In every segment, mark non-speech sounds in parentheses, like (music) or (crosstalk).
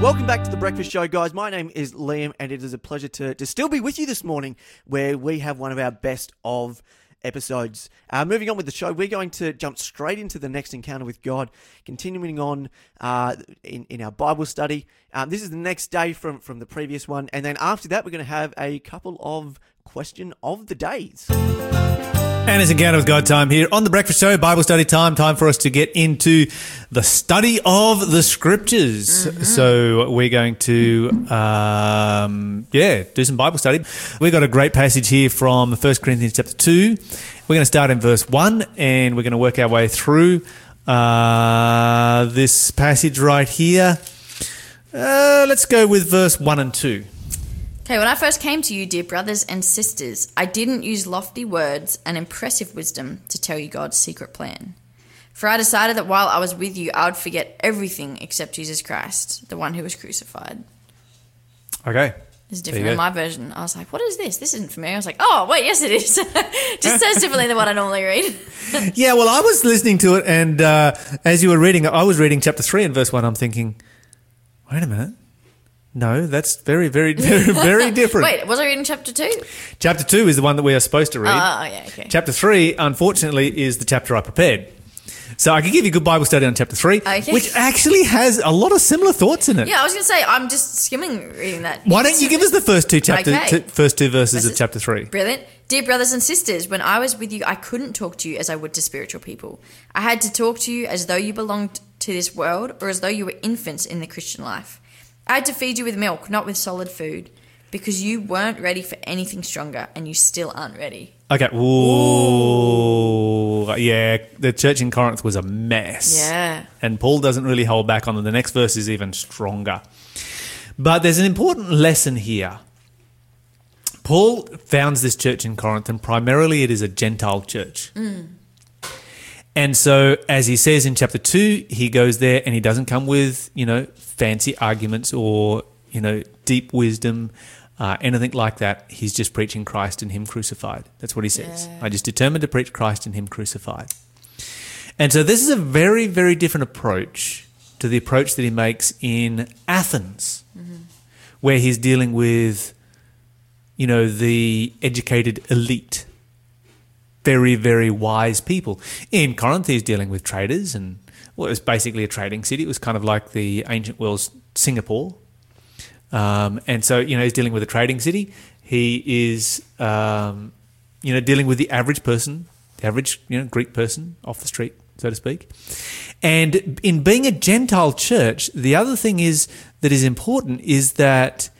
Welcome back to the Breakfast Show, guys. My name is Liam, and it is a pleasure to, to still be with you this morning, where we have one of our best of episodes. Uh, moving on with the show, we're going to jump straight into the next encounter with God, continuing on uh, in, in our Bible study. Um, this is the next day from, from the previous one, and then after that, we're going to have a couple of question of the days. And it's Encounter with God time here on the Breakfast Show, Bible study time, time for us to get into the study of the scriptures. So we're going to, um, yeah, do some Bible study. We've got a great passage here from 1 Corinthians chapter 2. We're going to start in verse 1 and we're going to work our way through uh, this passage right here. Uh, let's go with verse 1 and 2. Okay, when I first came to you, dear brothers and sisters, I didn't use lofty words and impressive wisdom to tell you God's secret plan. For I decided that while I was with you, I would forget everything except Jesus Christ, the one who was crucified. Okay. It's different in my version. I was like, what is this? This isn't familiar. I was like, oh, wait, yes, it is. (laughs) Just says differently than what I normally read. (laughs) Yeah, well, I was listening to it, and uh, as you were reading, I was reading chapter three and verse one. I'm thinking, wait a minute, no, that's very, very, (laughs) very, very different. Wait, was I reading chapter two? Chapter two is the one that we are supposed to read. Oh, oh, yeah, okay. Chapter three, unfortunately, is the chapter I prepared. So I could give you a good Bible study on chapter three, Okay. which actually has a lot of similar thoughts in it. Yeah, I was going to say, I'm just skimming reading that. Why don't you give us the first two chapter, Okay. two, first two verses of chapter three? Brilliant. Dear brothers and sisters, when I was with you, I couldn't talk to you as I would to spiritual people. I had to talk to you as though you belonged to this world or as though you were infants in the Christian life. I had to feed you with milk, not with solid food, because you weren't ready for anything stronger and you still aren't ready. Okay. Ooh. Yeah, the church in Corinth was a mess. Yeah. And Paul doesn't really hold back on it. The next verse is even stronger. But there's an important lesson here. Paul founds this church in Corinth, and primarily it is a Gentile church. Mm. And so, as he says in chapter 2, he goes there and he doesn't come with, you know, fancy arguments or, you know, deep wisdom, uh, anything like that. He's just preaching Christ and Him crucified. That's what he says. I just determined to preach Christ and Him crucified. And so, this is a very, very different approach to the approach that he makes in Athens, where he's dealing with, you know, the educated elite very, very wise people. In Corinth, he's dealing with traders, and well, it was basically a trading city. It was kind of like the ancient world's Singapore. Um, and so, you know, he's dealing with a trading city. He is, um, you know, dealing with the average person, the average, you know, Greek person off the street, so to speak. And in being a Gentile church, the other thing is that is important is that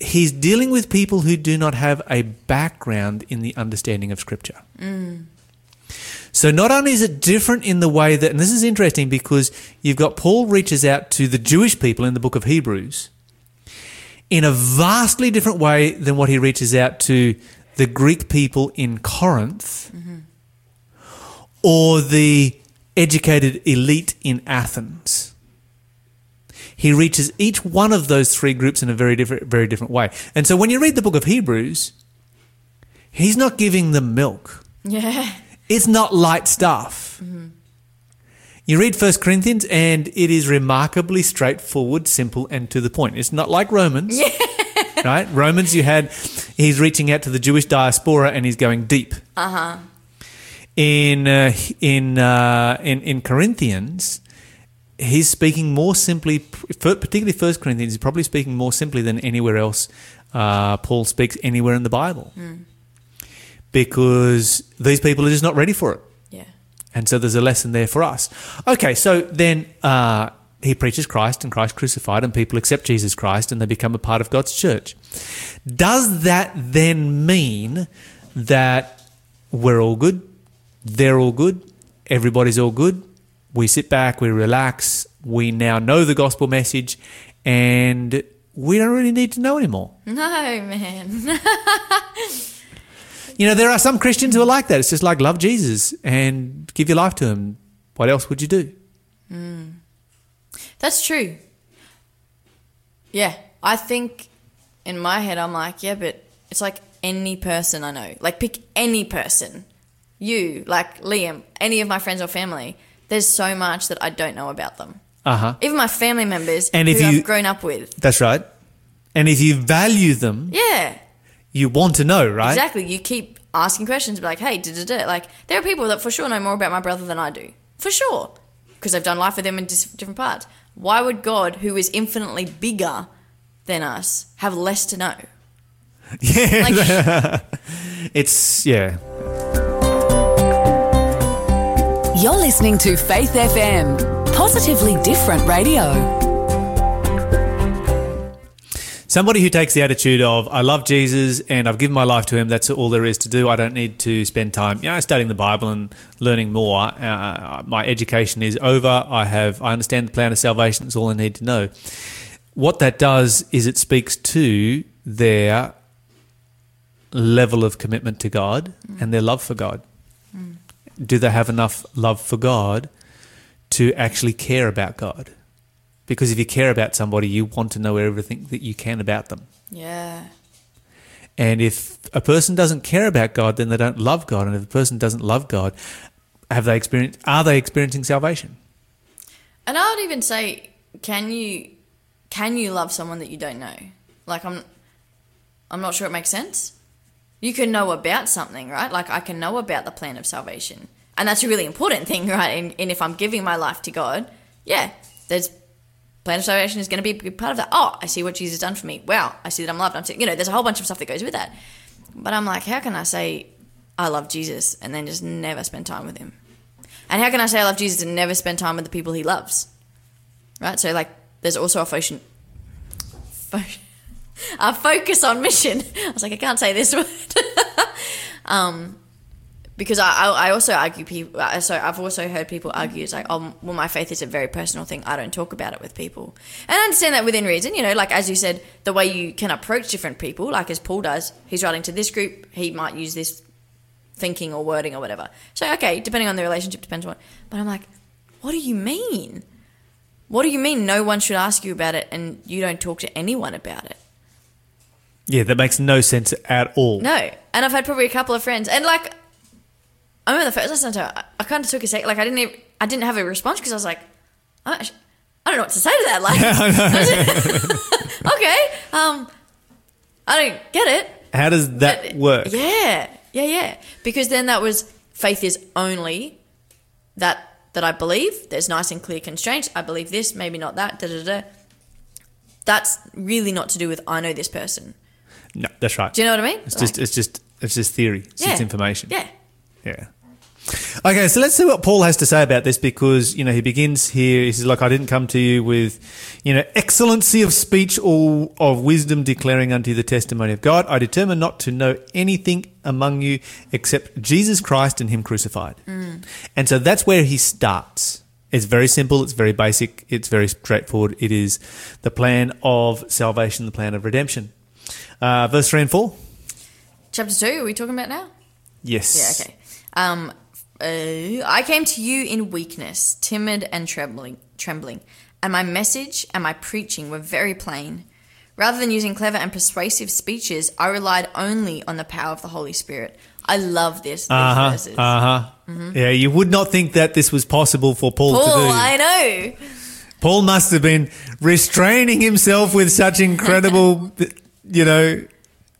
he's dealing with people who do not have a background in the understanding of Scripture. So not only is it different in the way that, and this is interesting because you've got Paul reaches out to the Jewish people in the book of Hebrews in a vastly different way than what he reaches out to the Greek people in Corinth or the educated elite in Athens he reaches each one of those three groups in a very different, very different way. And so when you read the book of Hebrews, he's not giving them milk. Yeah. It's not light stuff. You read First Corinthians, and it is remarkably straightforward, simple, and to the point. It's not like Romans, (laughs) right? Romans, you had he's reaching out to the Jewish diaspora, and he's going deep. Uh huh. In uh, in uh, in in Corinthians, he's speaking more simply, particularly First Corinthians. He's probably speaking more simply than anywhere else. Uh, Paul speaks anywhere in the Bible because these people are just not ready for it. Yeah. And so there's a lesson there for us. Okay, so then uh, he preaches Christ and Christ crucified, and people accept Jesus Christ and they become a part of God's church. Does that then mean that we're all good? They're all good? Everybody's all good? We sit back, we relax, we now know the gospel message, and we don't really need to know anymore. (laughs) No, man. (laughs) You know, there are some Christians who are like that. It's just like love Jesus and give your life to him. What else would you do? Mm. That's true. Yeah, I think in my head I'm like, yeah, but it's like any person I know. Like pick any person. You, like Liam, any of my friends or family. There's so much that I don't know about them. Uh-huh. Even my family members And if who you- I've grown up with. That's right. And if you value them, Yeah. you want to know, right? Exactly. You keep asking questions, be like, hey, da da da. Like, there are people that for sure know more about my brother than I do. For sure. Because I've done life with them in dis- different parts. Why would God, who is infinitely bigger than us, have less to know? (laughs) Yeah. Like, (laughs) It's yeah. You're listening to Faith FM, positively different radio. Somebody who takes the attitude of I love Jesus and I've given my life to him. That's all there is to do. I don't need to spend time, you know, studying the Bible and learning more. Uh, my education is over. I have I understand the plan of salvation. That's all I need to know. What that does is it speaks to their level of commitment to God and their love for God. Do they have enough love for God to actually care about God? Because if you care about somebody, you want to know everything that you can about them. yeah. And if a person doesn't care about God, then they don't love God. And if a person doesn't love God, have they experienced? Are they experiencing salvation? And I would even say, can you can you love someone that you don't know? Like I'm I'm not sure it makes sense. You can know about something, right? Like I can know about the plan of salvation. And that's a really important thing, (laughs) right? And, and if I'm giving my life to God, yeah, there's plan of salvation is going to be a big part of that. Oh, I see what Jesus has done for me. Wow, I see that I'm loved. I'm, you know, there's a whole bunch of stuff that goes with that. But I'm like, how can I say I love Jesus and then just never spend time with him? And how can I say I love Jesus and never spend time with the people he loves? Right? So, like, there's also a focus, fo- (laughs) a focus on mission. (laughs) I was like, I can't say this (laughs) word. um, because I, I, also argue people. uh, So I've also heard people argue it's like, oh, well, my faith is a very personal thing. I don't talk about it with people, and I understand that within reason. You know, like as you said, the way you can approach different people, like as Paul does, he's writing to this group. He might use this thinking or wording or whatever. So okay, depending on the relationship, depends on what. But I'm like, what do you mean? What do you mean no one should ask you about it and you don't talk to anyone about it? Yeah, that makes no sense at all. No. And I've had probably a couple of friends and like I remember the first listen to her, I, kind of took a sec like I didn't even, I didn't have a response because I was like I don't, I don't know what to say to that like (laughs) (laughs) okay um I don't get it How does that work? Yeah, yeah, yeah. Because then that was faith is only that that I believe. There's nice and clear constraints. I believe this, maybe not that. Da da da. That's really not to do with I know this person. No, that's right. Do you know what I mean? It's just, it's just, it's just theory. It's just information. Yeah. Yeah. Okay, so let's see what Paul has to say about this because, you know, he begins here. He says, like, I didn't come to you with, you know, excellency of speech or of wisdom declaring unto you the testimony of God. I determined not to know anything among you except Jesus Christ and Him crucified. Mm. And so that's where he starts. It's very simple, it's very basic, it's very straightforward. It is the plan of salvation, the plan of redemption. Uh, verse 3 and 4. Chapter two. Are we talking about now? Yes. Yeah. Okay. Um, uh, I came to you in weakness, timid and trembling, trembling, and my message and my preaching were very plain. Rather than using clever and persuasive speeches, I relied only on the power of the Holy Spirit. I love this. Uh huh. Uh huh. Yeah, you would not think that this was possible for Paul, to Paul, do. I know. Paul must have been restraining himself with such (laughs) incredible, you know,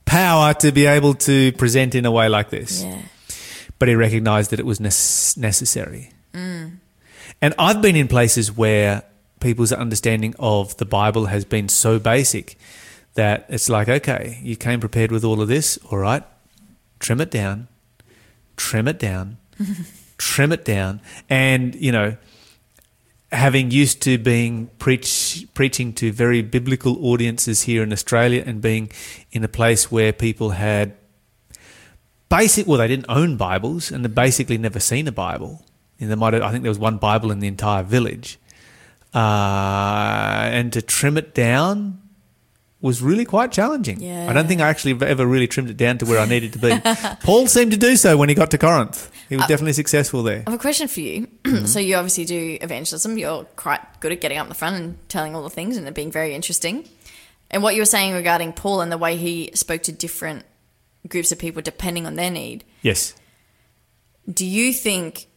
power to be able to present in a way like this. Yeah. But he recognized that it was nece- necessary. Mm. And I've been in places where people's understanding of the Bible has been so basic that it's like, okay, you came prepared with all of this, all right, trim it down, trim it down, (laughs) trim it down. And, you know, having used to being preach, preaching to very biblical audiences here in Australia and being in a place where people had basic, well, they didn't own Bibles and they basically never seen a Bible. And they might I think there was one Bible in the entire village. Uh, and to trim it down was really quite challenging. Yeah. I don't think I actually ever really trimmed it down to where I needed to be. (laughs) Paul seemed to do so when he got to Corinth. He was uh, definitely successful there. I have a question for you. (clears throat) Mm-hmm. so you obviously do evangelism. You're quite good at getting up in the front and telling all the things and it being very interesting. And what you were saying regarding Paul and the way he spoke to different groups of people depending on their need. Yes. Do you think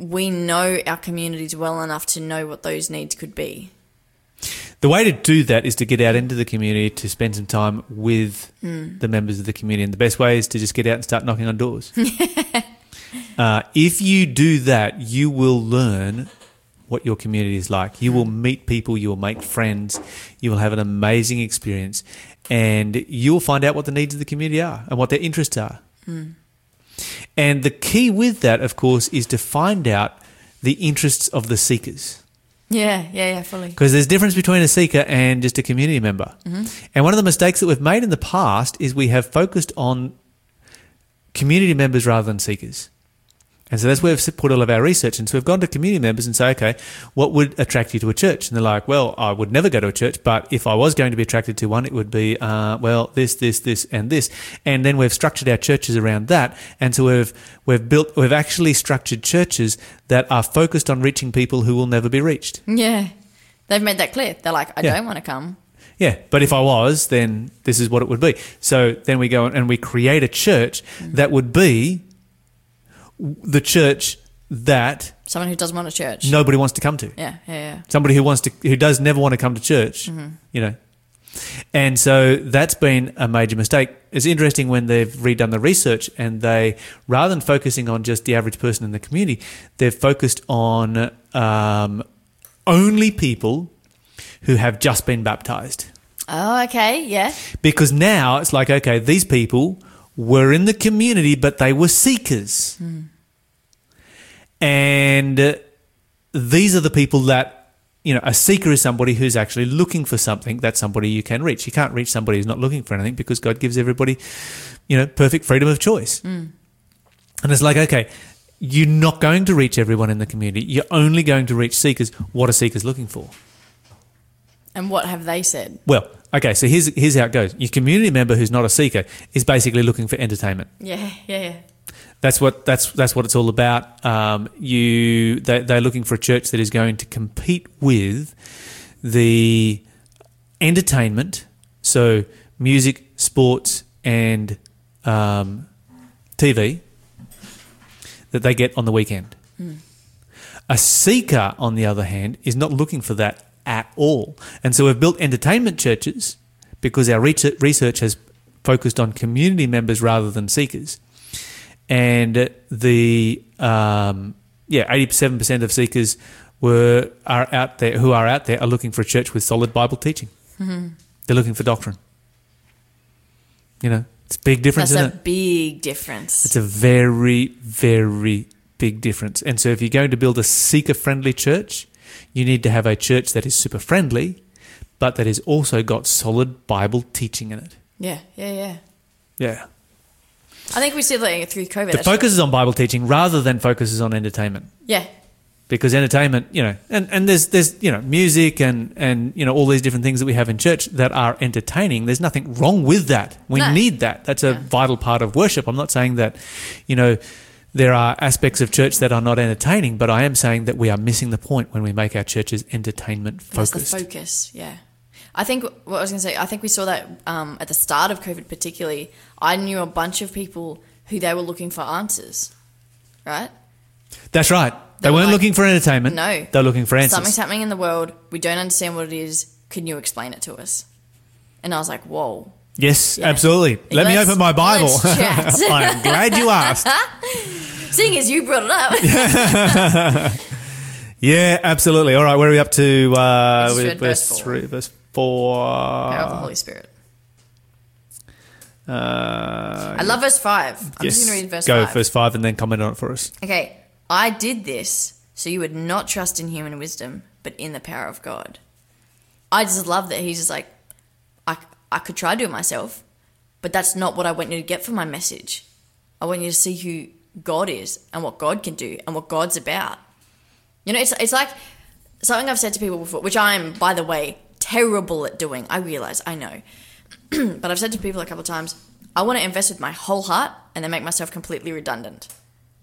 we know our communities well enough to know what those needs could be. The way to do that is to get out into the community to spend some time with hmm. the members of the community. And the best way is to just get out and start knocking on doors. (laughs) uh, if you do that, you will learn what your community is like. You will hmm. meet people, you will make friends, you will have an amazing experience, and you will find out what the needs of the community are and what their interests are. Hmm. And the key with that, of course, is to find out the interests of the seekers. Yeah, yeah, yeah, fully. Because there's a difference between a seeker and just a community member. Mm-hmm. And one of the mistakes that we've made in the past is we have focused on community members rather than seekers. And so that's where we've put all of our research. And so we've gone to community members and say, okay, what would attract you to a church? And they're like, well, I would never go to a church, but if I was going to be attracted to one, it would be, uh, well, this, this, this, and this. And then we've structured our churches around that. And so we've, we've built, we've actually structured churches that are focused on reaching people who will never be reached. Yeah. They've made that clear. They're like, I Yeah. don't want to come. Yeah, but if I was, then this is what it would be. So then we go and we create a church that would be the church that Someone who doesn't want a church. nobody wants to come to. Yeah, yeah, yeah. Somebody who wants to, who does never want to come to church, you know. And so that's been a major mistake. It's interesting when they've redone the research and they, rather than focusing on just the average person in the community, they've focused on um, only people who have just been baptized. Oh, okay, yeah. Because now it's like, okay, these people were in the community, but they were seekers. And these are the people that, you know, a seeker is somebody who's actually looking for something. That's somebody you can reach. You can't reach somebody who's not looking for anything because God gives everybody, you know, perfect freedom of choice. Mm. And it's like, okay, you're not going to reach everyone in the community. You're only going to reach seekers. What are seekers looking for? And what have they said? Well, okay, so here's here's how it goes. Your community member who's not a seeker is basically looking for entertainment. Yeah, yeah, yeah. That's what that's that's what it's all about. Um, you they, they're looking for a church that is going to compete with the entertainment, so music, sports, and um, TV that they get on the weekend. A seeker, on the other hand, is not looking for that at all. And so we've built entertainment churches because our research has focused on community members rather than seekers. And the um, yeah, eighty-seven percent of seekers were are out there who are out there are looking for a church with solid Bible teaching. They're looking for doctrine. You know, it's a big difference, That's a it? big difference. It's a very, very big difference. And so, if you're going to build a seeker friendly church, you need to have a church that is super friendly, but that has also got solid Bible teaching in it. yeah, yeah, yeah. Yeah. I think we see that through COVID. The actually. focus is on Bible teaching rather than focuses on entertainment. Yeah, Because entertainment, you know, and, and there's there's you know music and and you know all these different things that we have in church that are entertaining. There's nothing wrong with that. We No. need that. That's a Yeah. vital part of worship. I'm not saying that, you know, there are aspects of church that are not entertaining, but I am saying that we are missing the point when we make our churches entertainment that's focused. the focus. Yeah. I think what I was going to say, I think we saw that um, at the start of COVID, particularly. I knew a bunch of people who they were looking for answers, right? That's right. They, They were weren't like, looking for entertainment. No. they're looking for answers. Something's happening in the world. We don't understand what it is. Can you explain it to us? And I was like, whoa. Yes, Yeah. absolutely. Let me open my Bible. (laughs) I am glad you asked. (laughs) Seeing as you brought it up. (laughs) Yeah, absolutely. All right, where are we up to? Uh, I just with read verse verse three, verse four. Power of the Holy Spirit. Uh, I love verse 5. I'm yes, just going to read verse go 5. verse five and then comment on it for us. Okay. I did this so you would not trust in human wisdom, but in the power of God. I just love that he's just like, I, I could try to do it myself, but that's not what I want you to get from my message. I want you to see who God is and what God can do and what God's about. You know, it's, it's like something I've said to people before, which I am, by the way, terrible at doing. I realize, I know. (clears throat) but I've said to people a couple of times, I want to invest with my whole heart and then make myself completely redundant.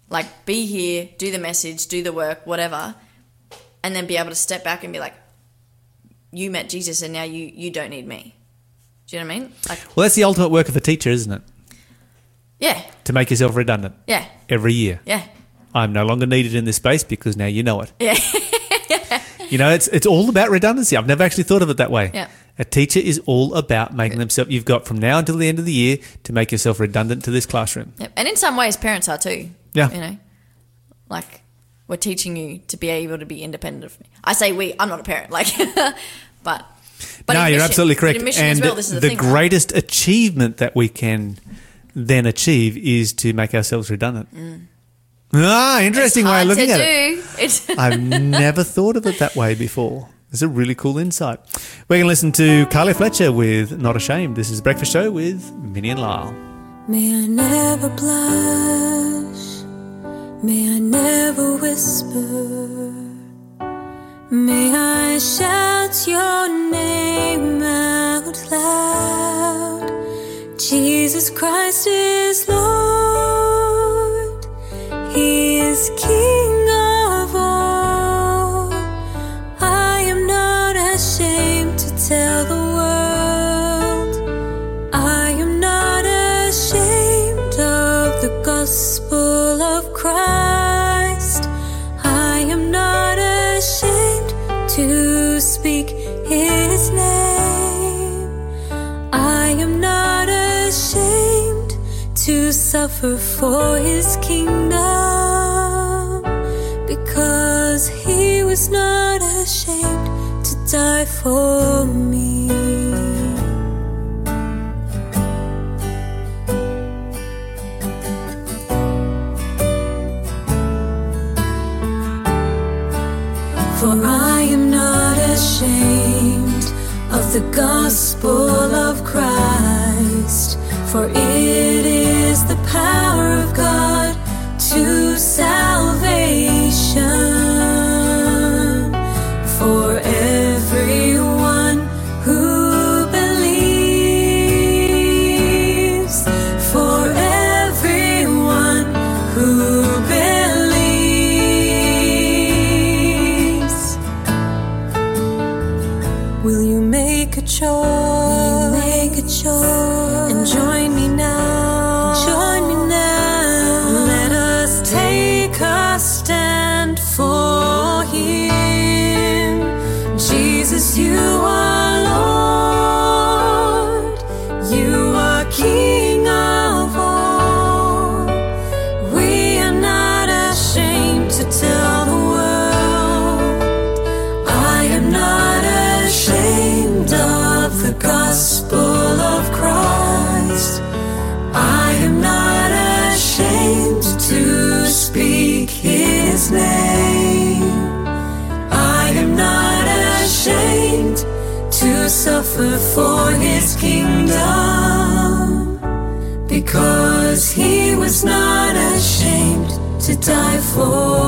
Like, be here, do the message, do the work, whatever, and then be able to step back and be like, you met Jesus and now you, you don't need me. Do you know what I mean? Like, Well, that's the ultimate work of a teacher, isn't it? yeah, To make yourself redundant yeah, every year. yeah. I'm no longer needed in this space because now you know it. Yeah. (laughs) You know, it's it's all about redundancy. I've never actually thought of it that way. Yeah. A teacher is all about making themselves. You've got from now until the end of the year to make yourself redundant to this classroom. Yep. And in some ways, parents are too. Yeah. You know, like we're teaching you to be able to be independent of me. I say we. I'm not a parent. Like, (laughs) but. But no, you're absolutely correct. and well, the, the thing, right? greatest achievement that we can then achieve is to make ourselves redundant. Mm. Ah, interesting way of. Looking to at it. do. It's (laughs) I've never thought of it that way before. It's a really cool insight. We're going to listen to Carly Fletcher with Not Ashamed. This is the Breakfast Show with Minnie and Lyle. May I never blush, may I never whisper, may I shout your name out loud. Jesus Christ is Lord, He is King of all. I am not ashamed to tell the world. I am not ashamed of the gospel of Christ. I am not ashamed to speak his name. I am not ashamed to suffer for his kingdom was not ashamed to die for me. For I am not ashamed of the gospel of Christ, for it is the power of God to salvation die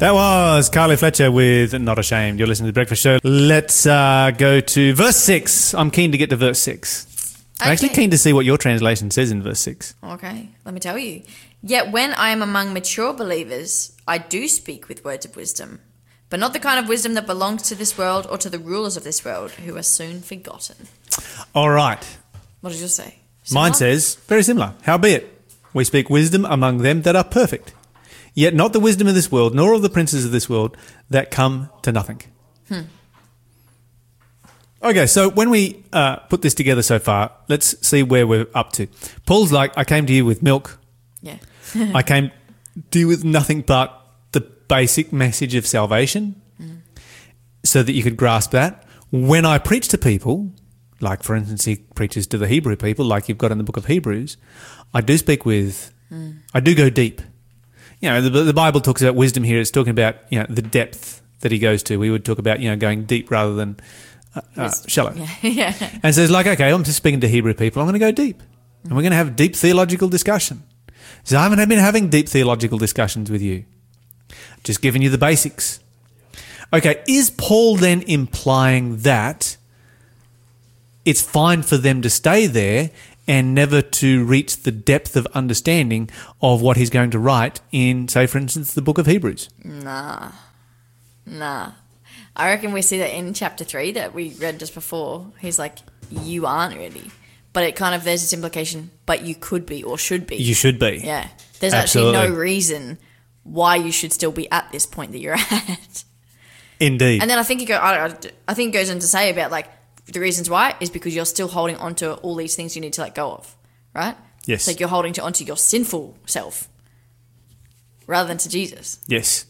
That was Carly Fletcher with Not Ashamed. You're listening to the Breakfast Show. Let's uh, go to verse 6. I'm keen to get to verse 6. I'm actually keen to see what your translation says in verse 6. Okay, let me tell you. Yet when I am among mature believers, I do speak with words of wisdom, but not the kind of wisdom that belongs to this world or to the rulers of this world, who are soon forgotten. All right. What did you say? Mine says, very similar. Howbeit, we speak wisdom among them that are perfect, yet not the wisdom of this world, nor of the princes of this world that come to nothing. Hmm. Okay, so when we uh, put this together so far, let's see where we're up to. Paul's like, I came to you with milk. Yeah. (laughs) I came to you with nothing but the basic message of salvation hmm. so that you could grasp that. When I preach to people, like for instance, he preaches to the Hebrew people, like you've got in the book of Hebrews, I do speak with, hmm. I do go deep. You know, the, the Bible talks about wisdom here. It's talking about, you know, the depth that he goes to. We would talk about, you know, going deep rather than uh, uh, shallow. Yeah. (laughs) yeah. And so it's like, okay, I'm just speaking to Hebrew people. I'm going to go deep. And we're going to have deep theological discussion. So I haven't been having deep theological discussions with you. Just giving you the basics. Okay, is Paul then implying that it's fine for them to stay there and never to reach the depth of understanding of what he's going to write in, say, for instance, the book of Hebrews. Nah. Nah. I reckon we see that in chapter three that we read just before. He's like, You aren't ready. But it kind of there's this implication, but you could be or should be. You should be. yeah. There's actually no reason why you should still be at this point that you're (laughs) at. Indeed. And then I think you go. I, I- I think it goes on to say about like the reasons why is because you're still holding on to all these things you need to let go of, right? Yes. It's like you're holding to onto your sinful self rather than to Jesus. yes.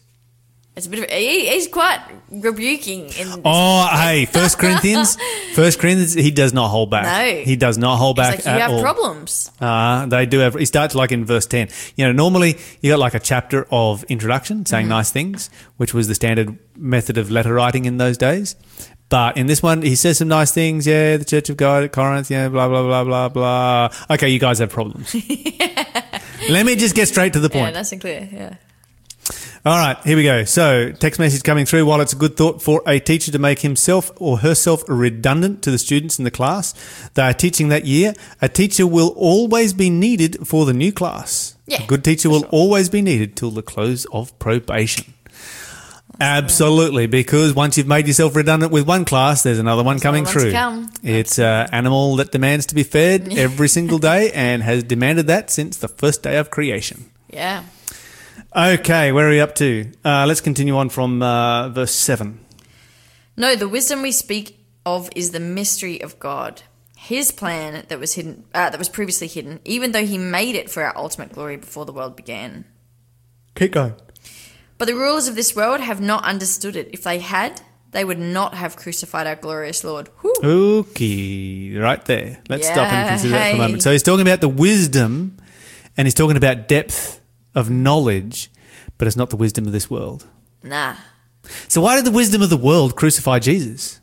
It's a bit of he, he's quite rebuking in. This. Oh, (laughs) hey, First Corinthians, First Corinthians, he does not hold back. No. he does not hold back like you have all. problems. Uh, they do have. He starts like in verse ten. You know, normally you got like a chapter of introduction saying Mm-hmm. nice things, which was the standard method of letter writing in those days. But in this one, he says some nice things. Yeah, the Church of God at Corinth. Yeah, blah blah blah blah blah. Okay, you guys have problems. (laughs) Let me just get straight to the point. Yeah, nice and clear. Yeah. All right, here we go. So, text message coming through. While it's a good thought for a teacher to make himself or herself redundant to the students in the class they are teaching that year, a teacher will always be needed for the new class. Yeah, a good teacher will always be needed till the close of probation. Absolutely, because once you've made yourself redundant with one class, there's another one coming another through. come. It's an animal that demands to be fed (laughs) every single day and has demanded that since the first day of creation. Yeah. Okay, where are we up to? Uh, let's continue on from uh, verse 7. No, the wisdom we speak of is the mystery of God. His plan that was hidden, uh, that was previously hidden, even though He made it for our ultimate glory before the world began. Keep going. But the rulers of this world have not understood it. If they had, they would not have crucified our glorious Lord. Whew. Okay, right there. Let's stop and consider that for a moment. So he's talking about the wisdom and he's talking about depth of knowledge, but it's not the wisdom of this world. Nah. So why did the wisdom of the world crucify Jesus?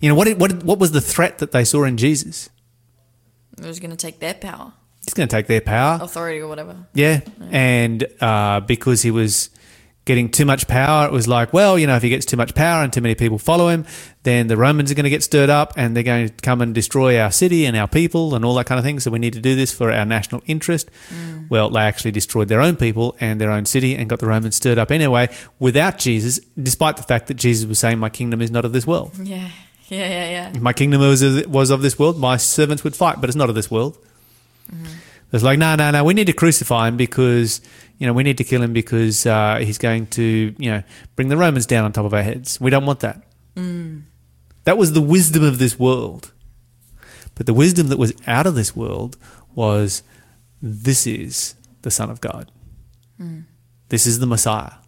You know, what, what, what was the threat that they saw in Jesus? It was going to take their power, He's going to take their power. authority, or whatever. Yeah, and uh, because he was getting too much power, it was like, well, you know, if he gets too much power and too many people follow him, then the Romans are going to get stirred up and they're going to come and destroy our city and our people and all that kind of thing. So we need to do this for our national interest. Well, they actually destroyed their own people and their own city and got the Romans stirred up anyway without Jesus, despite the fact that Jesus was saying, "My kingdom is not of this world. Yeah. Yeah, yeah, yeah. If my kingdom was was of this world, my servants would fight, but it's not of this world." Mm-hmm. It's like, no, no, no. We need to crucify him because you know we need to kill him because uh, he's going to you know bring the Romans down on top of our heads. We don't want that. Mm. That was the wisdom of this world, but the wisdom that was out of this world was this is the Son of God. Mm. This is the Messiah.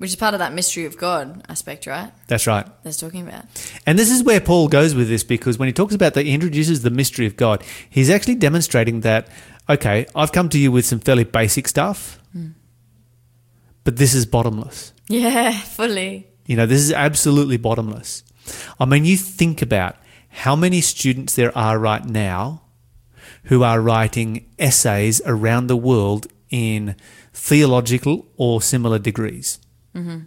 Which is part of that mystery of God aspect, right? That's right. That's talking about. And this is where Paul goes with this because when he talks about that, he introduces the mystery of God. He's actually demonstrating that, okay, I've come to you with some fairly basic stuff, hmm. but this is bottomless. Yeah, (laughs) fully. You know, this is absolutely bottomless. I mean, you think about how many students there are right now who are writing essays around the world in theological or similar degrees. Mm-hmm.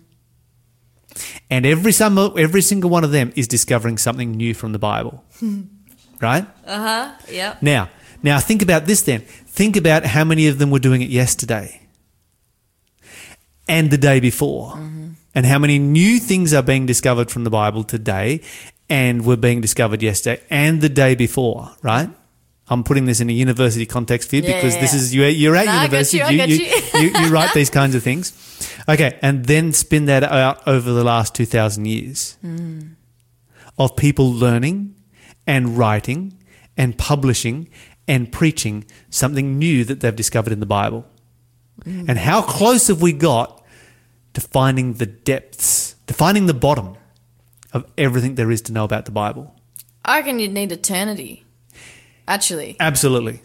And every, some, every single one of them is discovering something new from the Bible. (laughs) right? Uh-huh. Yep. Now, now think about this then. Think about how many of them were doing it yesterday and the day before. Mm-hmm. And how many new things are being discovered from the Bible today and were being discovered yesterday and the day before, right? I'm putting this in a university context for you Yeah, because yeah, this yeah. is you're, you're at No, university. you, got you, (laughs) you, you write these kinds of things. Okay, and then spin that out over the last 2,000 years hmm. of people learning and writing and publishing and preaching something new that they've discovered in the Bible. Hmm. And how close have we got to finding the depths, to finding the bottom of everything there is to know about the Bible? I reckon you'd need eternity. Actually. Absolutely.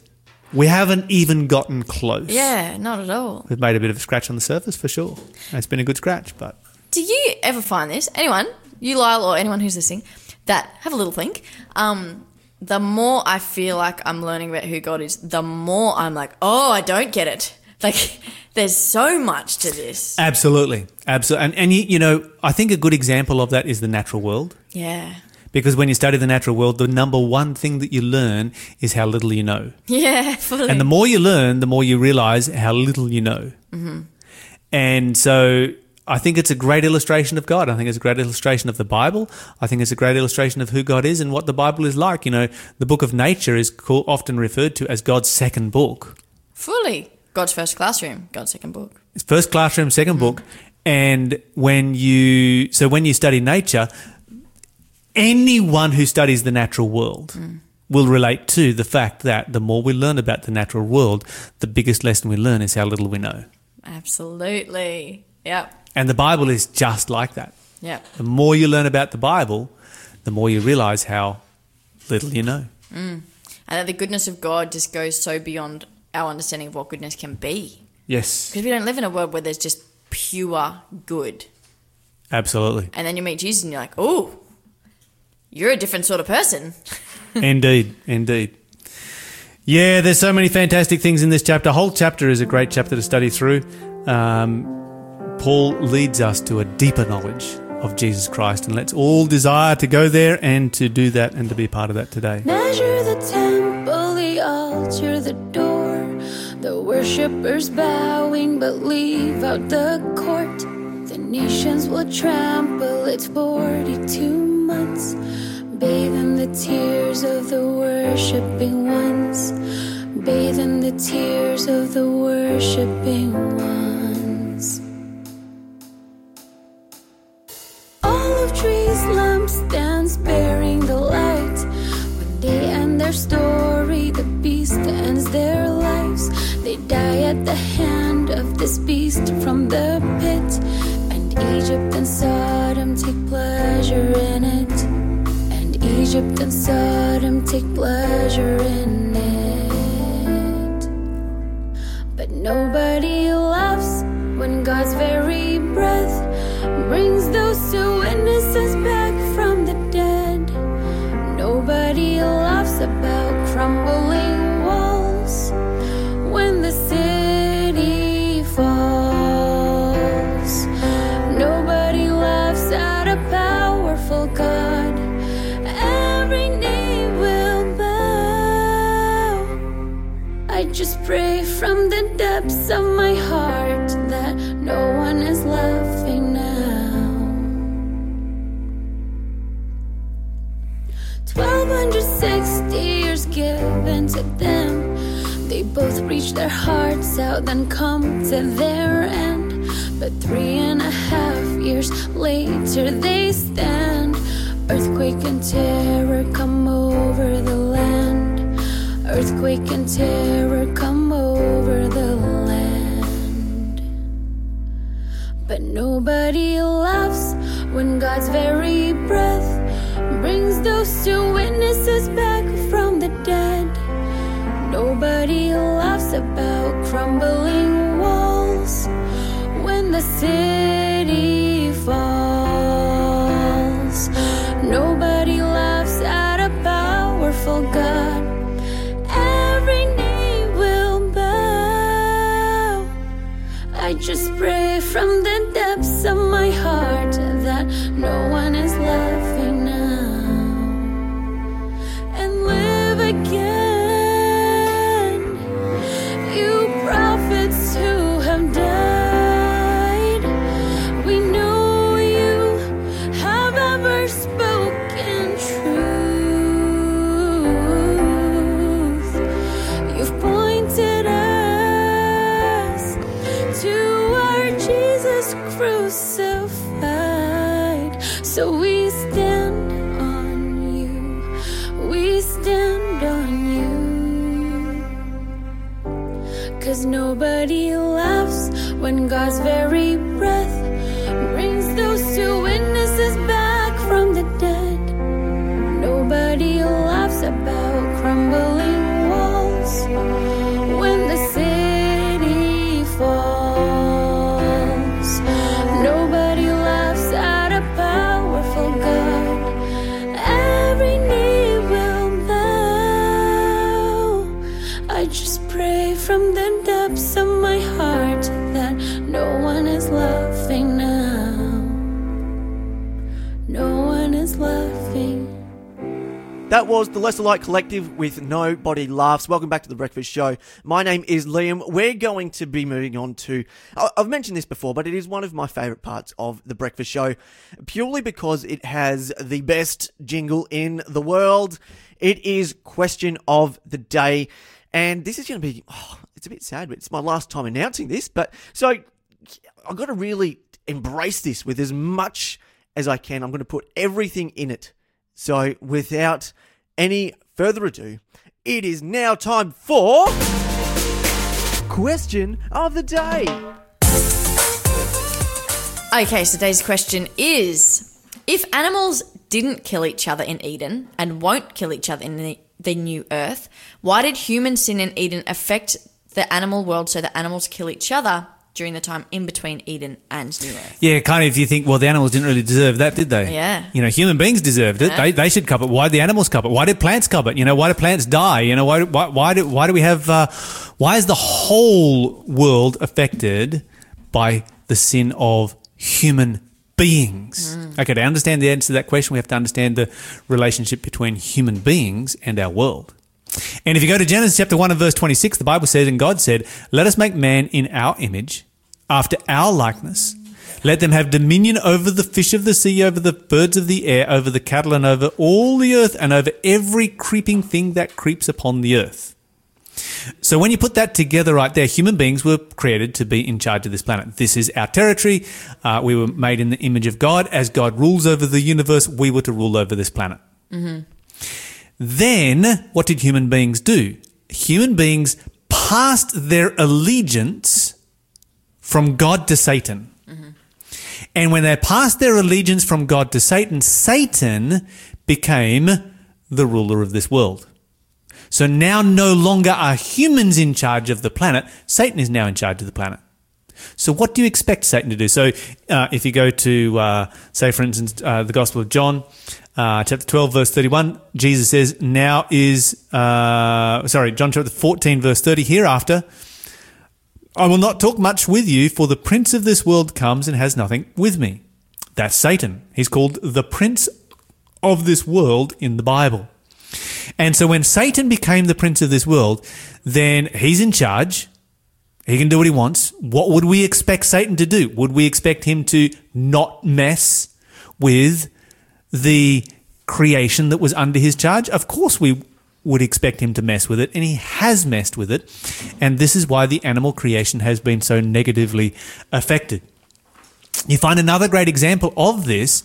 We haven't even gotten close. Yeah, not at all. We've made a bit of a scratch on the surface for sure. It's been a good scratch, but Do you ever find this? Anyone, you Lyle or anyone who's listening, that have a little think. Um, the more I feel like I'm learning about who God is, the more I'm like, oh, I don't get it. (laughs) Like, there's so much to this. Absolutely, absolutely. And and you, you know, I think a good example of that is the natural world. Yeah. Because when you study the natural world, the number one thing that you learn is how little you know. (laughs) Yeah, fully. And the more you learn, the more you realize how little you know. Mm-hmm. And so I think it's a great illustration of God. I think it's a great illustration of the Bible. I think it's a great illustration of who God is and what the Bible is like. You know, the book of nature is called, often referred to as God's second book. fully. God's first classroom, God's second book. It's first classroom, 2nd book. And when you, so when you study nature, anyone who studies the natural world will relate to the fact that the more we learn about the natural world, the biggest lesson we learn is how little we know. Absolutely. Yep. And the Bible is just like that. Yep. The more you learn about the Bible, the more you realize how little you know. Mm. And that the goodness of God just goes so beyond our understanding of what goodness can be. Yes, Because we don't live in a world where there's just pure good. absolutely. And then you meet Jesus and you're like, oh, you're a different sort of person. (laughs) indeed, indeed. Yeah, there's so many fantastic things in this chapter. whole chapter is a great chapter to study through. Um, Paul leads us to a deeper knowledge of Jesus Christ, and let's all desire to go there and to do that and to be part of that today. Measure the temple, the altar, the door. The worshippers bowing, but leave out the court. Nations will trample its 42 months. Bathe in the tears of the worshipping ones. Bathe in the tears of the worshipping ones. Olive trees, lampstands bearing the light. When they end their story, the beast ends their lives. They die at the hand of this beast from the pit. Egypt and Sodom take pleasure in it. And Egypt and Sodom take pleasure in it. But nobody loves when God's very breath brings those of my heart that no one is laughing now. 1260 years given to them. They both reach their hearts out, then come to their end. But three and a half years later, they stand. Earthquake and terror come over the land. Earthquake and terror come over the land. Nobody laughs when God's very breath brings those two witnesses back from the dead. Nobody laughs about crumbling walls when the city falls. Nobody laughs at a powerful God. Every knee will bow. I just pray from the That was the Lesser Light Collective with Nobody Laughs. Welcome back to the Breakfast Show. My name is Liam. We're going to be moving on to. I've mentioned this before, but it is one of my favourite parts of the Breakfast Show, purely because it has the best jingle in the world. It is Question of the Day. And this is going to be. Oh, it's a bit sad, but it's my last time announcing this. But so I've got to really embrace this with as much as I can. I'm going to put everything in it. So, without any further ado, it is now time for. Question of the day. Okay, so today's question is if animals didn't kill each other in Eden and won't kill each other in the, the new earth, why did human sin in Eden affect the animal world so that animals kill each other during the time in between Eden and new earth? Yeah, kind of. If you think, well, the animals didn't really deserve that, did they? Yeah. You know, human beings deserved it. Yeah. They, they should cup it. Why did the animals cup it? Why did plants cup it? You know, why do plants die? You know, why why why do why do we have? Uh, why is the whole world affected by the sin of human beings? Okay, to understand the answer to that question, we have to understand the relationship between human beings and our world. And if you go to Genesis chapter 1 and verse 26, the Bible says, And God said, Let us make man in our image, after our likeness. Let them have dominion over the fish of the sea, over the birds of the air, over the cattle, and over all the earth, and over every creeping thing that creeps upon the earth. So when you put that together right there, human beings were created to be in charge of this planet. This is our territory. Uh, we were made in the image of God. As God rules over the universe, we were to rule over this planet. Then, what did human beings do? Human beings passed their allegiance from God to Satan. And when they passed their allegiance from God to Satan, Satan became the ruler of this world. So now no longer are humans in charge of the planet, Satan is now in charge of the planet. So what do you expect Satan to do? So uh, if you go to, uh, say, for instance, uh, the Gospel of John, uh, chapter 12, verse 31, Jesus says, now is, uh, sorry, John chapter 14, verse 30, hereafter, I will not talk much with you, for the prince of this world comes and has nothing with me. That's Satan. He's called the prince of this world in the Bible. And so when Satan became the prince of this world, then he's in charge. He can do what he wants. What would we expect Satan to do? Would we expect him to not mess with the creation that was under his charge? Of course we would expect him to mess with it, and he has messed with it. And this is why the animal creation has been so negatively affected. You find another great example of this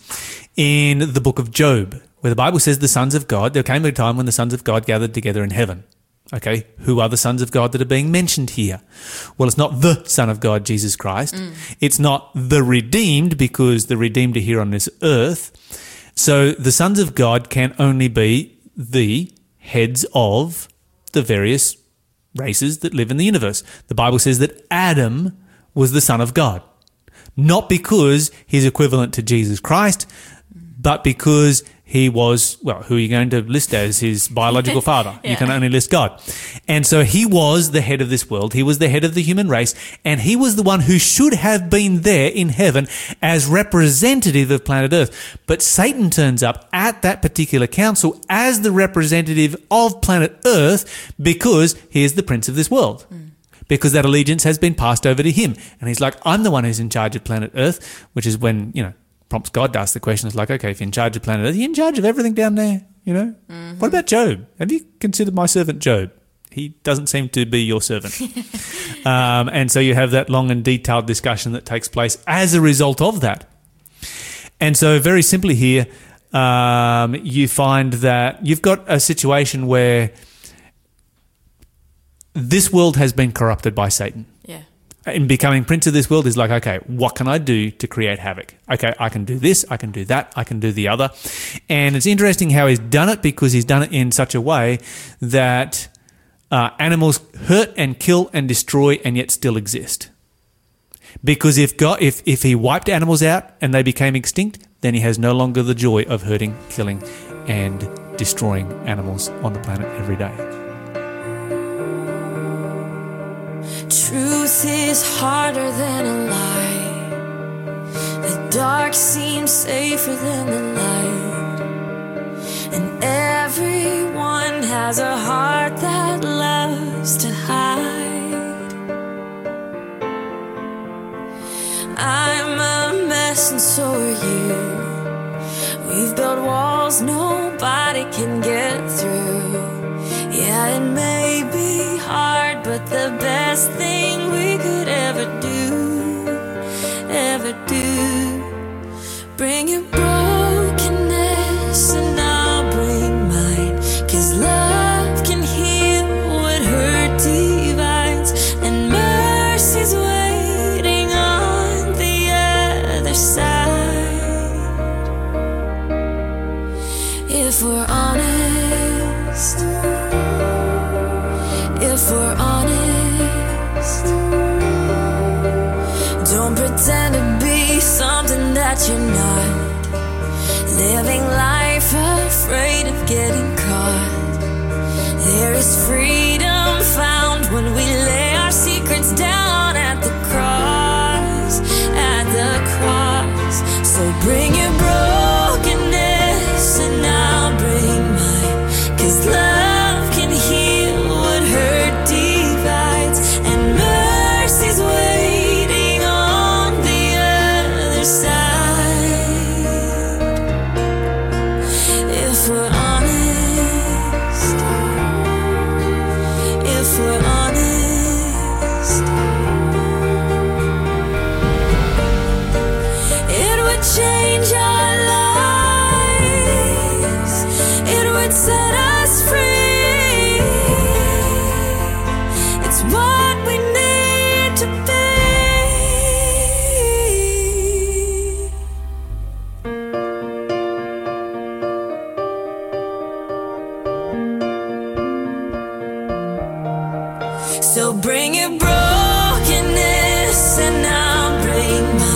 in the book of Job, where the Bible says the sons of God, there came a time when the sons of God gathered together in heaven. Okay, who are the sons of God that are being mentioned here? Well, it's not the Son of God, Jesus Christ. Mm. It's not the redeemed, because the redeemed are here on this earth. So the sons of God can only be the heads of the various races that live in the universe. The Bible says that Adam was the son of God not because he's equivalent to Jesus Christ, but because he was, well, who are you going to list as his biological (laughs) father? You can only list God. And so he was the head of this world. He was the head of the human race, and he was the one who should have been there in heaven as representative of planet Earth. But Satan turns up at that particular council as the representative of planet Earth because he is the prince of this world mm. because that allegiance has been passed over to him. And he's like, I'm the one who's in charge of planet Earth, which is when, you know, prompts God to ask the question. It's like, okay, if you're in charge of planet Earth, you're in charge of everything down there, you know? What about Job? Have you considered my servant Job? He doesn't seem to be your servant. (laughs) um, and so you have that long and detailed discussion that takes place as a result of that. And so, very simply here, um, you find that you've got a situation where this world has been corrupted by Satan. Yeah. In becoming prince of this world is like, okay, what can I do to create havoc? Okay, I can do this, I can do that, I can do the other. And it's interesting how he's done it because he's done it in such a way that uh, animals hurt and kill and destroy and yet still exist. Because if God, if, if he wiped animals out and they became extinct, then he has no longer the joy of hurting, killing, and destroying animals on the planet every day. Is harder than a lie. The dark seems safer than the light. And everyone has a heart that loves to hide. I'm a mess, and so are you. We've built walls nobody can get through. Yeah, it may be hard, but the best thing do. Bring your bring your brokenness and I'll bring mine.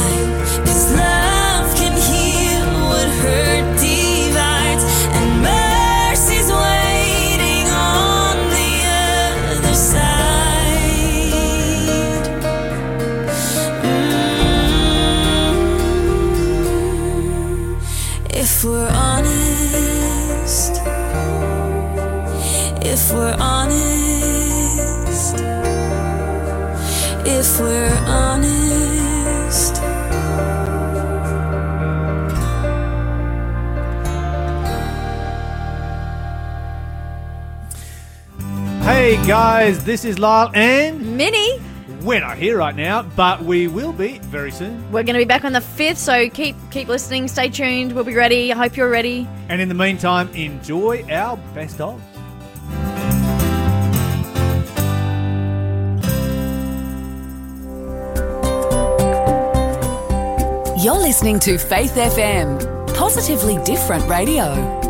Guys, this is Lyle and Minnie, we're not here right now, but we will be very soon. we're going to be back on the 5th, so keep keep listening, stay tuned. We'll be ready. I hope you're ready. And in the meantime, enjoy our best of. You're listening to Faith FM, positively different radio.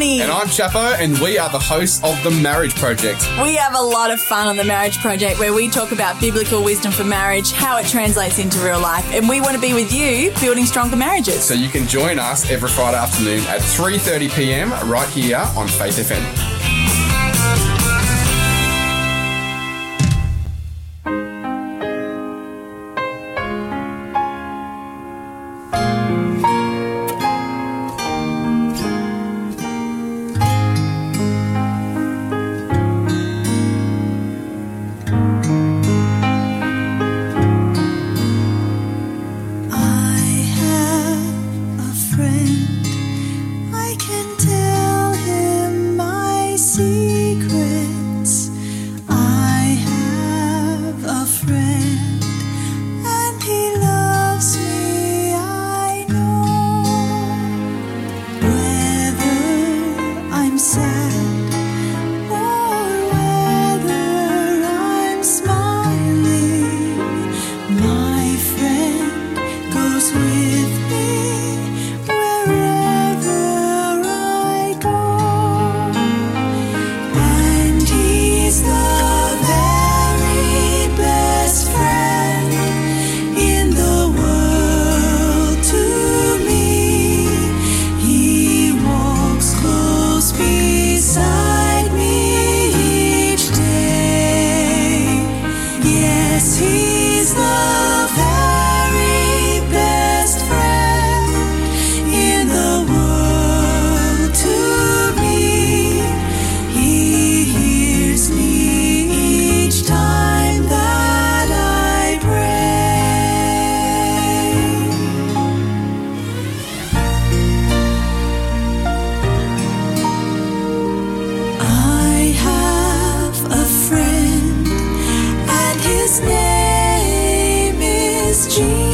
And I'm Chapo, and we are the hosts of The Marriage Project. We have a lot of fun on the Marriage Project where we talk about biblical wisdom for marriage, how it translates into real life, and we want to be with you building stronger marriages. So you can join us every Friday afternoon at 3:30 p.m. right here on Faith FM. You.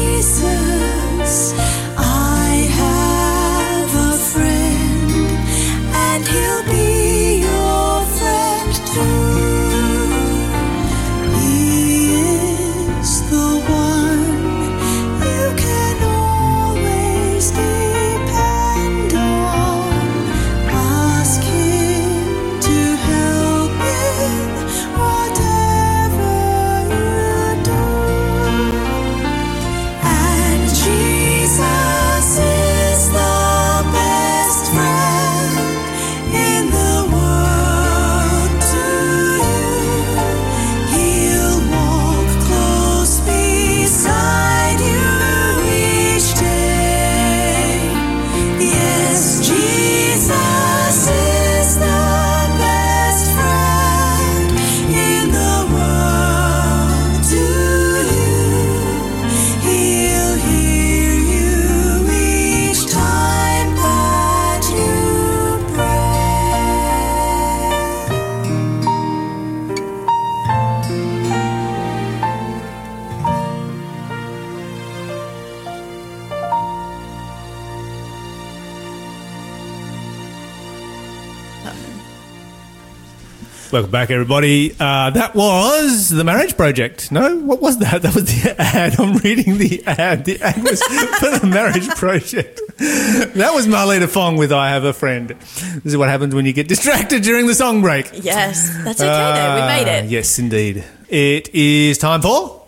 Welcome back, everybody. Uh, that was the Marriage Project. No, what was that? (laughs) That was the ad. I'm reading the ad. The ad was (laughs) for the Marriage Project. That was Marlena Fong with "I Have a Friend." This is what happens when you get distracted during the song break. Yes, that's okay though. We made Ah, it. Yes, indeed. It is time for.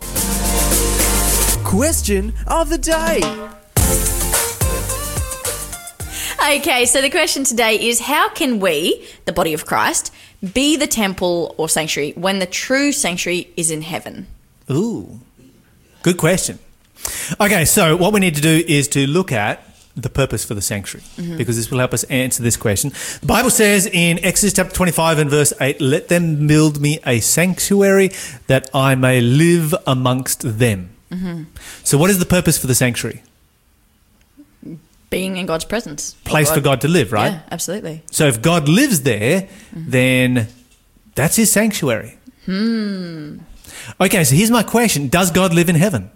Question of the day. Okay, so the question today is how can we, the body of Christ, be the temple or sanctuary when the true sanctuary is in heaven? Ooh, good question. Okay, so what we need to do is to look at the purpose for the sanctuary mm-hmm. because this will help us answer this question. The Bible says in Exodus chapter 25 and verse 8, Let them build me a sanctuary that I may live amongst them. Mm-hmm. So, what is the purpose for the sanctuary? Being in God's presence. Place for God to live, right? Yeah, absolutely. So, if God lives there, then that's his sanctuary. Hmm. Okay, so here's my question Does God live in heaven?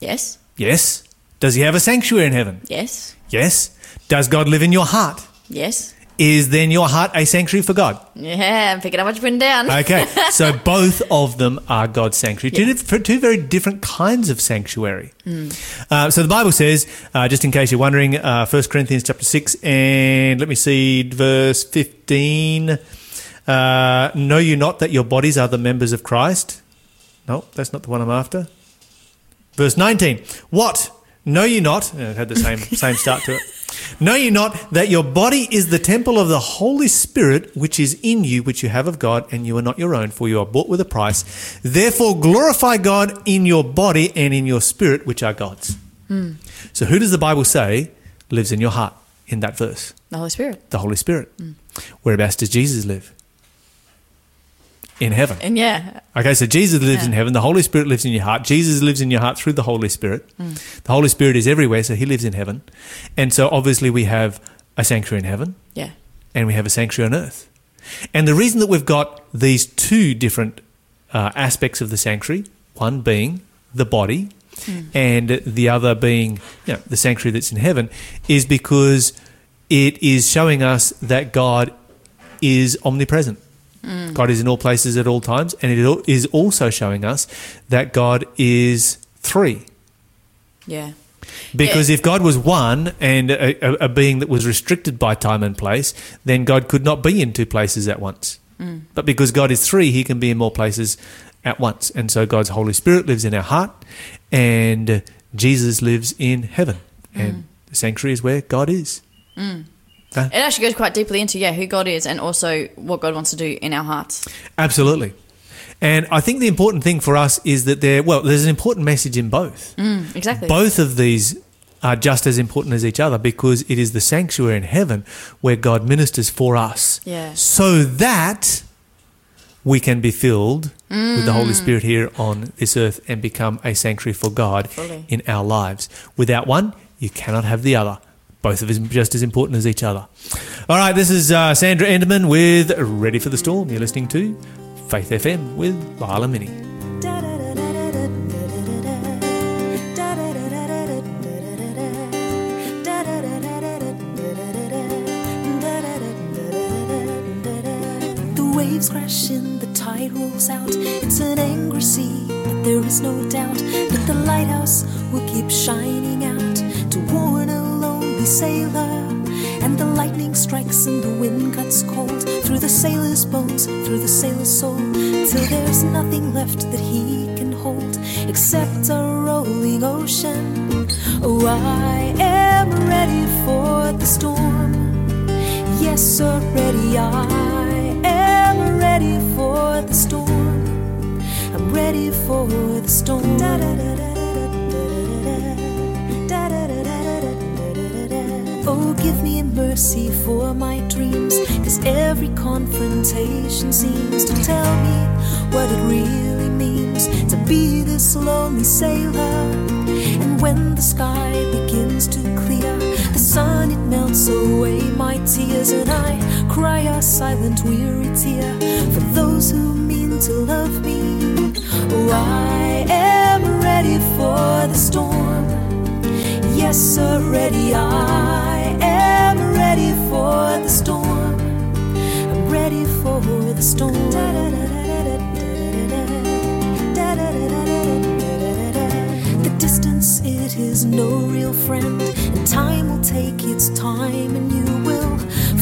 Yes, Yes. Does he have a sanctuary in heaven? yes, Yes. Does God live in your heart? yes. Is then your heart a sanctuary for God? Yeah, I'm picking up what you're putting down. Okay, so (laughs) both of them are God's sanctuary. Two, two very different kinds of sanctuary. Uh, so the Bible says, uh, just in case you're wondering, uh, 1 Corinthians chapter 6 and let me see, verse 15. Uh, know you not that your bodies are the members of Christ? No, that's not the one I'm after. Verse 19. What? Know you not? uh, It had the same same start to it. Know you not that your body is the temple of the Holy Spirit which is in you, which you have of God, and you are not your own, for you are bought with a price. Therefore glorify God in your body and in your spirit, which are God's. Hmm. So who does the Bible say lives in your heart in that verse? The Holy Spirit. The Holy Spirit. Hmm. Whereabouts does Jesus live? In heaven. And yeah, Okay, so Jesus lives in heaven. The Holy Spirit lives in your heart. Jesus lives in your heart through the Holy Spirit. Mm. The Holy Spirit is everywhere, so he lives in heaven. And so obviously we have a sanctuary in heaven yeah. and we have a sanctuary on earth. And the reason that we've got these two different uh, aspects of the sanctuary, one being the body and the other being you know, the sanctuary that's in heaven, is because it is showing us that God is omnipresent. God is in all places at all times, and it is also showing us that God is three. Yeah. Because Yeah. if God was one and a, a, a being that was restricted by time and place, then God could not be in two places at once. Mm. But because God is three, he can be in more places at once. And so God's Holy Spirit lives in our heart, and Jesus lives in heaven. Mm. And the sanctuary is where God is. Mm. It actually goes quite deeply into, yeah, who God is and also what God wants to do in our hearts. Absolutely. And I think the important thing for us is that there, well, there's an important message in both. Mm, exactly. Both of these are just as important as each other because it is the sanctuary in heaven where God ministers for us. Yeah. So that we can be filled with the Holy mm. Spirit here on this earth and become a sanctuary for God Fully. in our lives. Without one, you cannot have the other. Both of them just as important as each other. All right, this is uh, Sandra Enderman with Ready for the Storm. You're listening to Faith FM with Lila Minnie. Waves crash in, the tide rolls out. It's an angry sea, but there is no doubt that the lighthouse will keep shining out to warn lonely sailor. And the lightning strikes and the wind cuts cold through the sailor's bones, through the sailor's soul, till there's nothing left that he can hold except a rolling ocean. Oh, I am ready for the storm. Yes, already I am ready for the storm. I'm ready for the storm. Oh, give me mercy for my dreams. Cause every confrontation seems to tell me what it really means to be this lonely sailor. And when the sky begins to clear, the sun it melts away my tears, and I cry a silent, weary tear for those who mean to love me. Oh, I am ready for the storm. Yes, already I am ready for the storm. I'm ready for the storm. The distance, it is no real friend, and time will take its time, and you will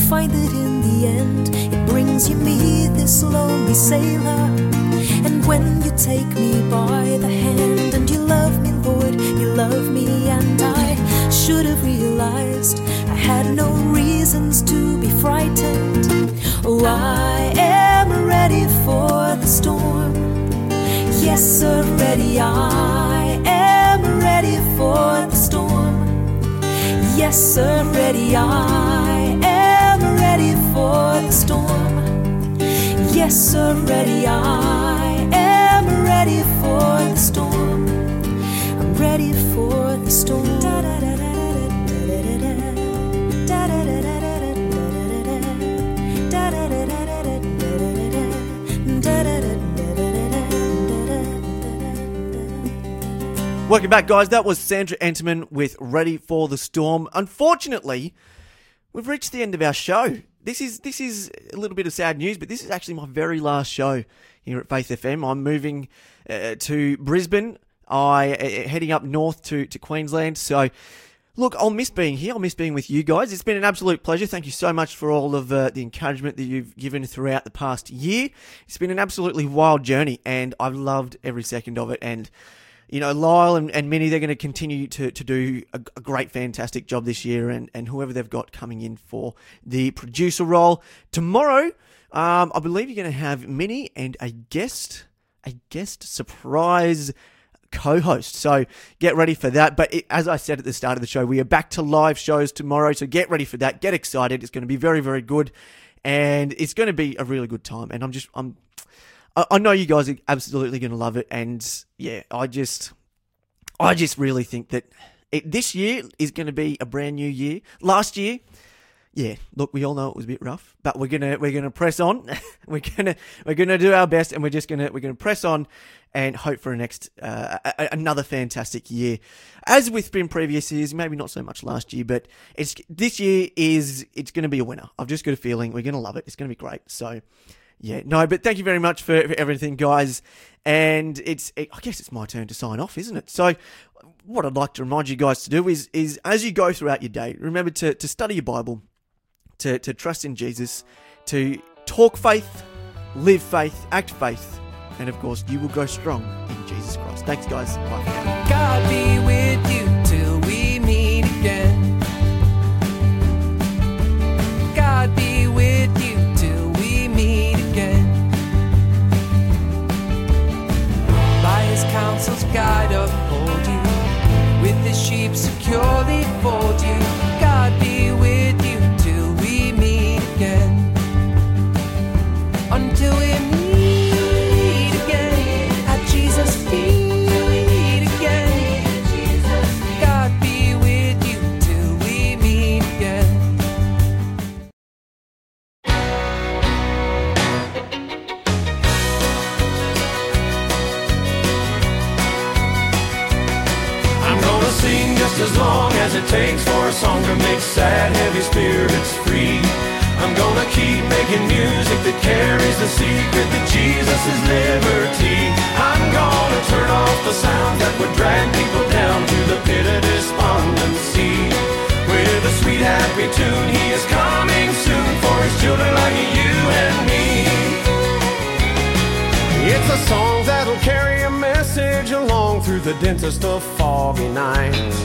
find that in the end it brings you me, this lonely sailor. And when you take me by I am ready for the storm. Yes, sir, ready. I am ready for the storm. Yes, sir, ready. I Welcome back, guys. That was Sandra Enterman with Ready for the Storm. Unfortunately, we've reached the end of our show. This is this is a little bit of sad news, but this is actually my very last show here at Faith FM. I'm moving uh, to Brisbane. I uh, heading up north to to Queensland. So, look, I'll miss being here. I'll miss being with you guys. It's been an absolute pleasure. Thank you so much for all of uh, the encouragement that you've given throughout the past year. It's been an absolutely wild journey, and I've loved every second of it. And you know, Lyle and, and Minnie, they're going to continue to, to do a, a great, fantastic job this year, and, and whoever they've got coming in for the producer role. Tomorrow, um, I believe you're going to have Minnie and a guest, a guest surprise co-host. So get ready for that. But it, as I said at the start of the show, we are back to live shows tomorrow. So get ready for that. Get excited. It's going to be very, very good, and it's going to be a really good time. And I'm just, I'm I, I know you guys are absolutely going to love it, and yeah, I just, I just really think that it, this year is going to be a brand new year. Last year, yeah, look, we all know it was a bit rough, but we're gonna we're gonna press on. (laughs) we're gonna we're gonna do our best, and we're just gonna we're gonna press on and hope for a next uh, a, another fantastic year. As with been previous years, maybe not so much last year, but it's this year is it's gonna be a winner. I've just got a feeling we're gonna love it. It's gonna be great. So. Yeah, no, but thank you very much for, for everything, guys. And it's, it, I guess it's my turn to sign off, isn't it? So, what I'd like to remind you guys to do is, is as you go throughout your day, remember to, to study your Bible, to, to trust in Jesus, to talk faith, live faith, act faith, and of course, you will go strong in Jesus Christ. Thanks, guys. Bye counsel's guide uphold you, with his sheep securely fold you. As long as it takes for a song to make sad, heavy spirits free. I'm gonna keep making music that carries the secret that densest of foggy nights.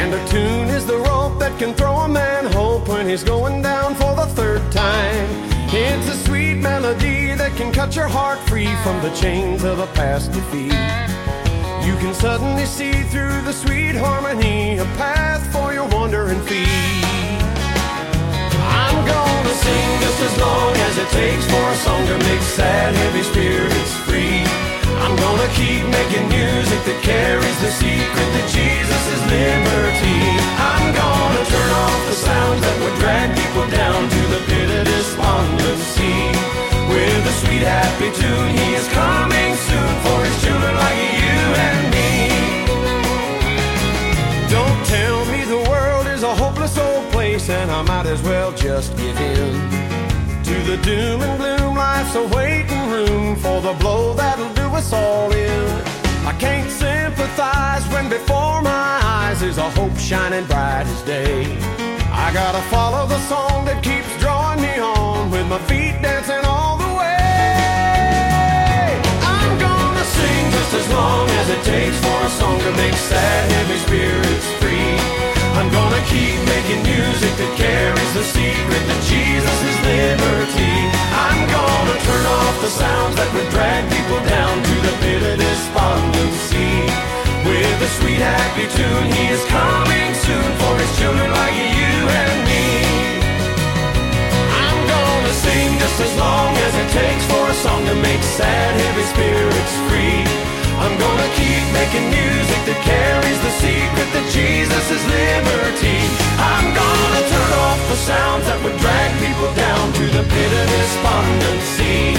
And a tune is the rope that can throw a man hope when he's going down for the third time. It's a sweet melody that can cut your heart free from the chains of a past defeat. You can suddenly see through the sweet harmony a path for your wandering feet. I'm gonna sing just as long as it takes for a song to make sad, heavy spirits free. I'm gonna keep making music that carries the secret that Jesus is liberty. I'm gonna turn off the sounds that would drag people down to the pit of despondency. With a sweet, happy tune, He is coming soon for His children like you and me. Don't tell me the world is a hopeless old place and I might as well just give in to the doom and gloom life life's a waiting room for the blow that'll do us all in. I can't sympathize when before my eyes is a hope shining bright as day. I gotta follow the song that keeps drawing me on with my feet dancing all the way. I'm gonna sing just as long as it takes for a song to make sad, heavy making music that carries the secret that Jesus is liberty. I'm gonna turn off the sounds that would drag people down to the pit of despondency.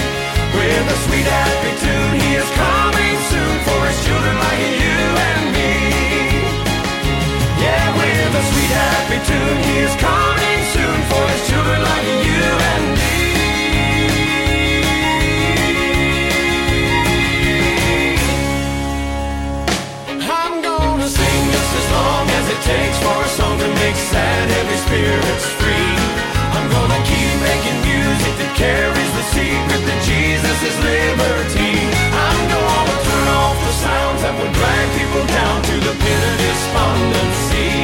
With a sweet happy tune, he is coming soon for his children like you and me. Yeah, with a sweet happy tune, he is coming soon for his children like you spirits free. I'm gonna keep making music that carries the secret that Jesus is liberty. I'm gonna turn off the sounds that would drag people down to the pit of despondency.